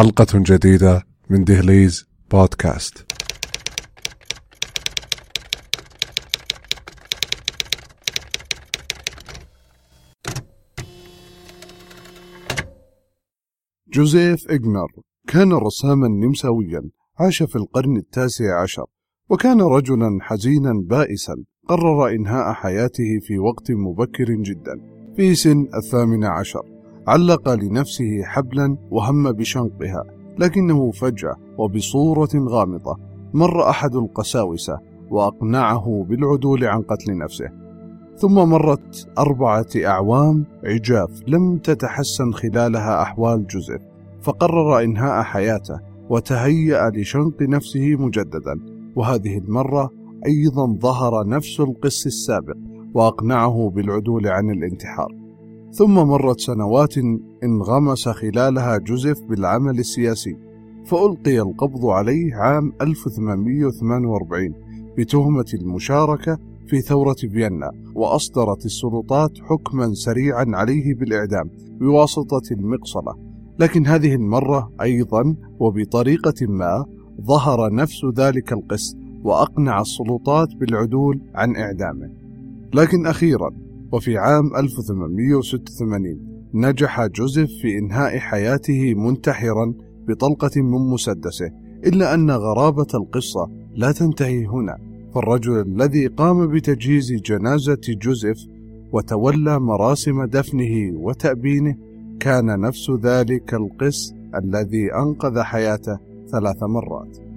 حلقة جديدة من دهليز بودكاست. جوزيف إغنر كان رساما نمساويا عاش في القرن التاسع عشر وكان رجلا حزينا بائسا قرر إنهاء حياته في وقت مبكر جدا في سن الثامن عشر علق لنفسه حبلا وهم بشنقها لكنه فجأة وبصورة غامضة مر أحد القساوسة وأقنعه بالعدول عن قتل نفسه. ثم مرت أربعة أعوام عجاف لم تتحسن خلالها أحوال جوزيف فقرر إنهاء حياته وتهيأ لشنق نفسه مجددا. وهذه المرة أيضا ظهر نفس القس السابق وأقنعه بالعدول عن الانتحار. ثم مرت سنوات انغمس خلالها جوزيف بالعمل السياسي فألقي القبض عليه عام 1848 بتهمة المشاركة في ثورة فيينا وأصدرت السلطات حكما سريعا عليه بالإعدام بواسطة المقصلة. لكن هذه المرة أيضا وبطريقة ما ظهر نفس ذلك القس وأقنع السلطات بالعدول عن إعدامه. لكن أخيرا وفي عام 1886 نجح جوزيف في إنهاء حياته منتحرا بطلقة من مسدسه إلا أن غرابة القصة لا تنتهي هنا. فالرجل الذي قام بتجهيز جنازة جوزيف وتولى مراسم دفنه وتأبينه كان نفس ذلك القس الذي أنقذ حياته ثلاث مرات.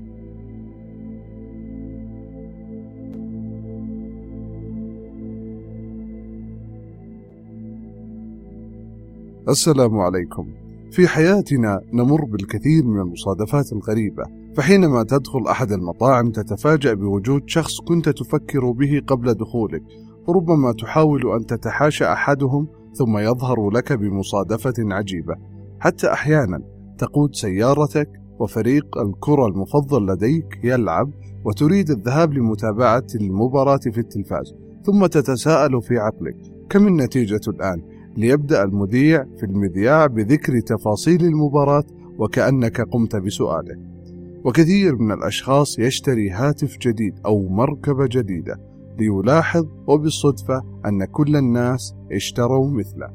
السلام عليكم. في حياتنا نمر بالكثير من المصادفات الغريبة فحينما تدخل أحد المطاعم تتفاجأ بوجود شخص كنت تفكر به قبل دخولك وربما تحاول أن تتحاشى أحدهم ثم يظهر لك بمصادفة عجيبة. حتى أحيانا تقود سيارتك وفريق الكرة المفضل لديك يلعب وتريد الذهاب لمتابعة المباراة في التلفاز ثم تتساءل في عقلك كم النتيجة الآن؟ ليبدأ المذيع في المذياع بذكر تفاصيل المباراة وكأنك قمت بسؤاله. وكثير من الأشخاص يشتري هاتف جديد أو مركبة جديدة ليلاحظ وبالصدفة أن كل الناس اشتروا مثله.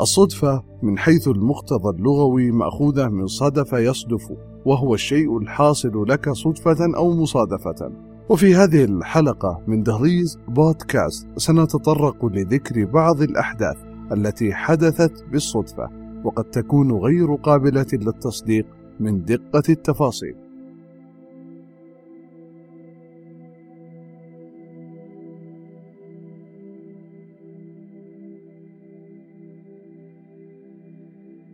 الصدفة من حيث المقتضى اللغوي مأخوذة من صدف يصدف وهو الشيء الحاصل لك صدفة أو مصادفة. وفي هذه الحلقة من دهليز بودكاست سنتطرق لذكر بعض الأحداث التي حدثت بالصدفة وقد تكون غير قابلة للتصديق من دقة التفاصيل.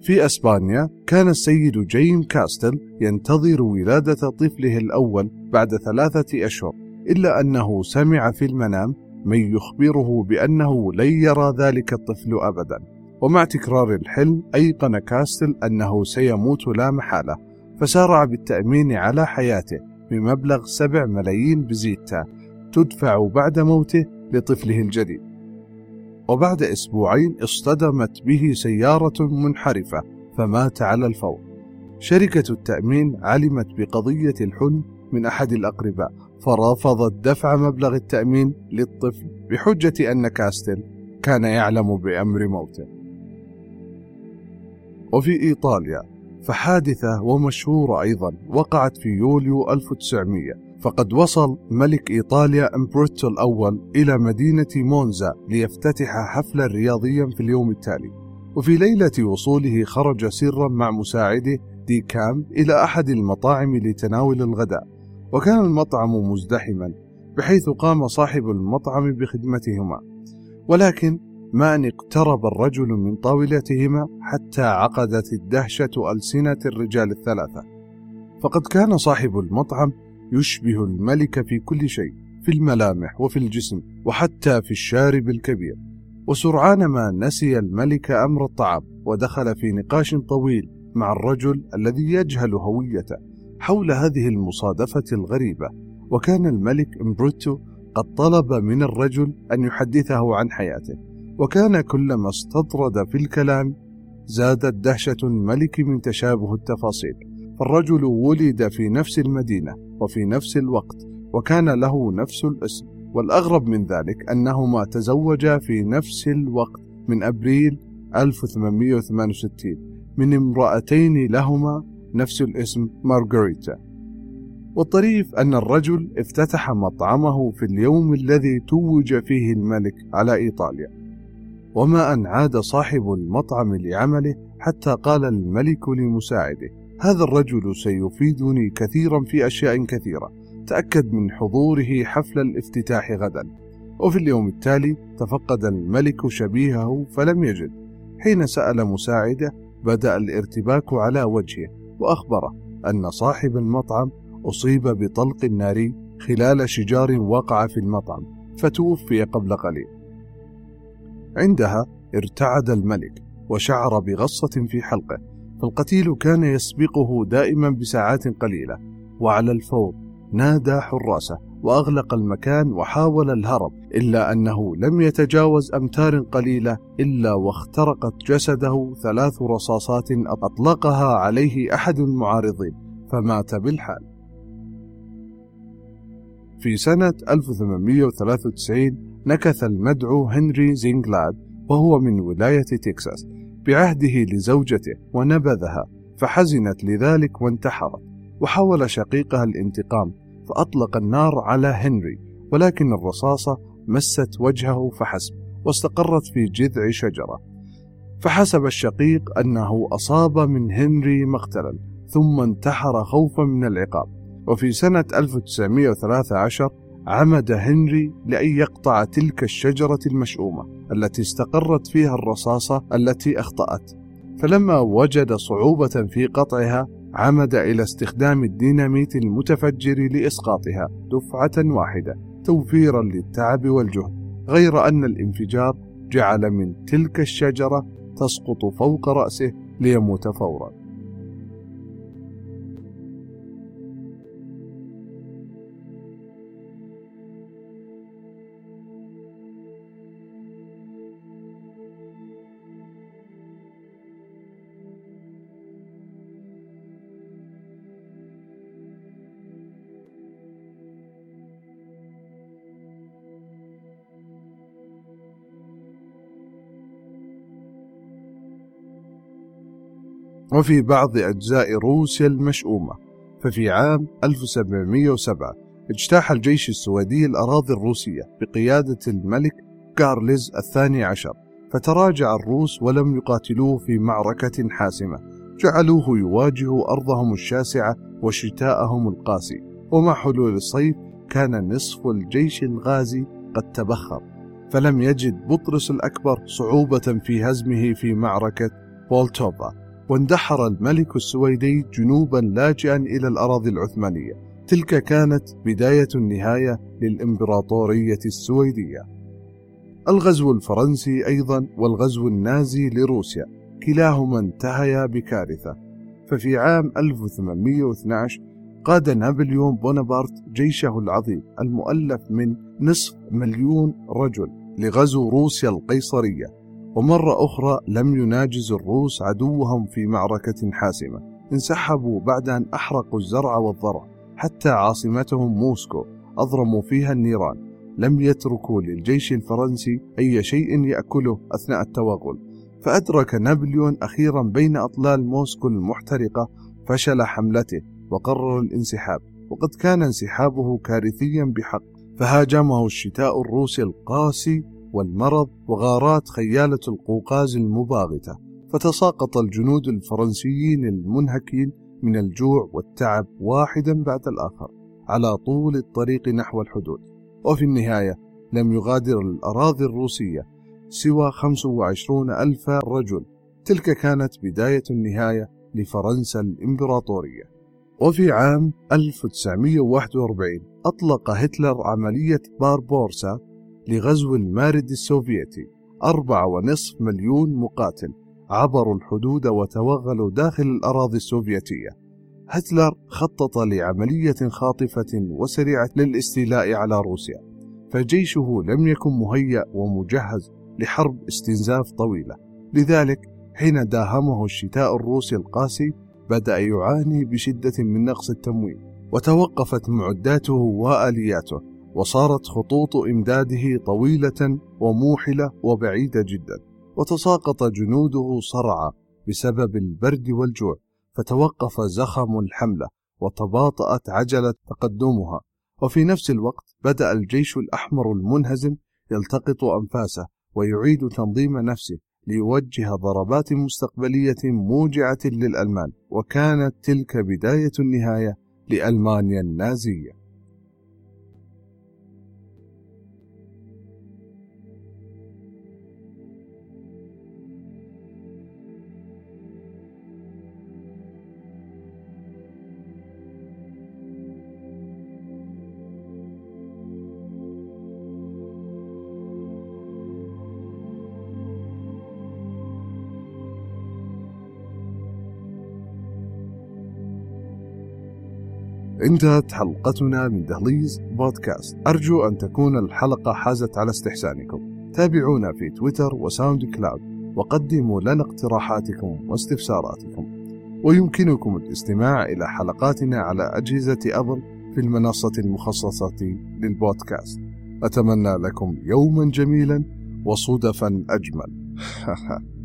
في أسبانيا كان السيد جيم كاستل ينتظر ولادة طفله الأول بعد ثلاثة أشهر إلا أنه سمع في المنام من يخبره بأنه لن يرى ذلك الطفل أبدا. ومع تكرار الحلم أيقن كاستل أنه سيموت لا محالة فسارع بالتأمين على حياته بمبلغ سبع ملايين بزيتا تدفع بعد موته لطفله الجديد. وبعد أسبوعين اصطدمت به سيارة منحرفة فمات على الفور. شركة التأمين علمت بقضية الحلم من أحد الأقرباء فرفضت دفع مبلغ التأمين للطفل بحجة أن كاستل كان يعلم بأمر موته. وفي إيطاليا فحادثة ومشهورة أيضا وقعت في يوليو 1900 فقد وصل ملك إيطاليا أومبرتو الأول إلى مدينة مونزا ليفتتح حفلا رياضيا في اليوم التالي. وفي ليلة وصوله خرج سرا مع مساعده دي كام إلى أحد المطاعم لتناول الغداء. وكان المطعم مزدحما بحيث قام صاحب المطعم بخدمتهما. ولكن ما أن اقترب الرجل من طاولتهما حتى عقدت الدهشة ألسنة الرجال الثلاثة. فقد كان صاحب المطعم يشبه الملك في كل شيء في الملامح وفي الجسم وحتى في الشارب الكبير. وسرعان ما نسي الملك أمر الطعام ودخل في نقاش طويل مع الرجل الذي يجهل هويته. حول هذه المصادفة الغريبة وكان الملك أومبرتو قد طلب من الرجل أن يحدثه عن حياته وكان كلما استطرد في الكلام زادت دهشة الملك من تشابه التفاصيل فالرجل ولد في نفس المدينة وفي نفس الوقت وكان له نفس الاسم والأغرب من ذلك أنهما تزوجا في نفس الوقت من أبريل 1868 من امرأتين لهما نفس الاسم مارغريتا. والطريف أن الرجل افتتح مطعمه في اليوم الذي توج فيه الملك على إيطاليا. وما أن عاد صاحب المطعم لعمله حتى قال الملك لمساعده هذا الرجل سيفيدني كثيرا في أشياء كثيرة. تأكد من حضوره حفل الافتتاح غدا. وفي اليوم التالي تفقد الملك شبيهه فلم يجد. حين سأل مساعده بدأ الارتباك على وجهه. وأخبره أن صاحب المطعم أصيب بطلق ناري خلال شجار وقع في المطعم فتوفي قبل قليل. عندها ارتعد الملك وشعر بغصة في حلقه فالقتيل كان يسبقه دائما بساعات قليلة وعلى الفور نادى حراسه وأغلق المكان وحاول الهرب إلا أنه لم يتجاوز أمتار قليلة إلا واخترقت جسده ثلاث رصاصات أطلقها عليه أحد المعارضين فمات بالحال. في سنة 1893 نكث المدعو هنري زينغلاد وهو من ولاية تكساس بعهده لزوجته ونبذها فحزنت لذلك وانتحرت وحاول شقيقها الانتقام فأطلق النار على هنري ولكن الرصاصة مست وجهه فحسب واستقرت في جذع شجرة. فحسب الشقيق أنه أصاب من هنري مقتلا ثم انتحر خوفا من العقاب. وفي سنة 1913 عمد هنري لأن يقطع تلك الشجرة المشؤومة التي استقرت فيها الرصاصة التي أخطأت. فلما وجد صعوبة في قطعها عمد إلى استخدام الديناميت المتفجر لإسقاطها دفعة واحدة توفيرا للتعب والجهد غير أن الانفجار جعل من تلك الشجرة تسقط فوق رأسه ليموت فورا. وفي بعض أجزاء روسيا المشؤومة. ففي عام 1707 اجتاح الجيش السويدي الأراضي الروسية بقيادة الملك كارلز الثاني عشر. فتراجع الروس ولم يقاتلوه في معركة حاسمة. جعلوه يواجه أرضهم الشاسعة وشتاءهم القاسي. ومع حلول الصيف كان نصف الجيش الغازي قد تبخر. فلم يجد بطرس الأكبر صعوبة في هزمه في معركة بولتوفا. واندحر الملك السويدي جنوبا لاجئا إلى الأراضي العثمانية. تلك كانت بداية النهاية للإمبراطورية السويدية. الغزو الفرنسي أيضا والغزو النازي لروسيا. كلاهما انتهيا بكارثة. ففي عام 1812 قاد نابليون بونابرت جيشه العظيم المؤلف من نصف مليون رجل لغزو روسيا القيصرية. ومرة أخرى لم يناجز الروس عدوهم في معركة حاسمة. انسحبوا بعد أن أحرقوا الزرع والضرع حتى عاصمتهم موسكو أضرموا فيها النيران. لم يتركوا للجيش الفرنسي أي شيء يأكله أثناء التوغل. فأدرك نابليون أخيرا بين أطلال موسكو المحترقة فشل حملته وقرر الانسحاب. وقد كان انسحابه كارثيا بحق. فهاجمه الشتاء الروسي القاسي والمرض وغارات خيالة القوقاز المباغتة فتساقط الجنود الفرنسيين المنهكين من الجوع والتعب واحدا بعد الآخر على طول الطريق نحو الحدود. وفي النهاية لم يغادر الأراضي الروسية سوى 25 ألف رجل. تلك كانت بداية النهاية لفرنسا الإمبراطورية. وفي عام 1941 أطلق هتلر عملية باربورسا لغزو المارد السوفيتي أربعة ونصف مليون مقاتل عبروا الحدود وتوغلوا داخل الأراضي السوفيتية. هتلر خطط لعملية خاطفة وسريعة للاستيلاء على روسيا فجيشه لم يكن مهيأ ومجهز لحرب استنزاف طويلة. لذلك حين داهمه الشتاء الروسي القاسي بدأ يعاني بشدة من نقص التموين وتوقفت معداته وآلياته. وصارت خطوط إمداده طويلة وموحلة وبعيدة جدا وتساقط جنوده صرعى بسبب البرد والجوع فتوقف زخم الحملة وتباطأت عجلة تقدمها. وفي نفس الوقت بدأ الجيش الأحمر المنهزم يلتقط أنفاسه ويعيد تنظيم نفسه ليوجه ضربات مستقبلية موجعة للألمان وكانت تلك بداية النهاية لألمانيا النازية. انتهت حلقتنا من دهليز بودكاست. أرجو أن تكون الحلقة حازت على استحسانكم. تابعونا في تويتر و SoundCloud. وقدموا لنا اقتراحاتكم واستفساراتكم. ويمكنكم الاستماع إلى حلقاتنا على أجهزة أبل في المنصة المخصصة للبودكاست. أتمنى لكم يوما جميلا وصدفا أجمل.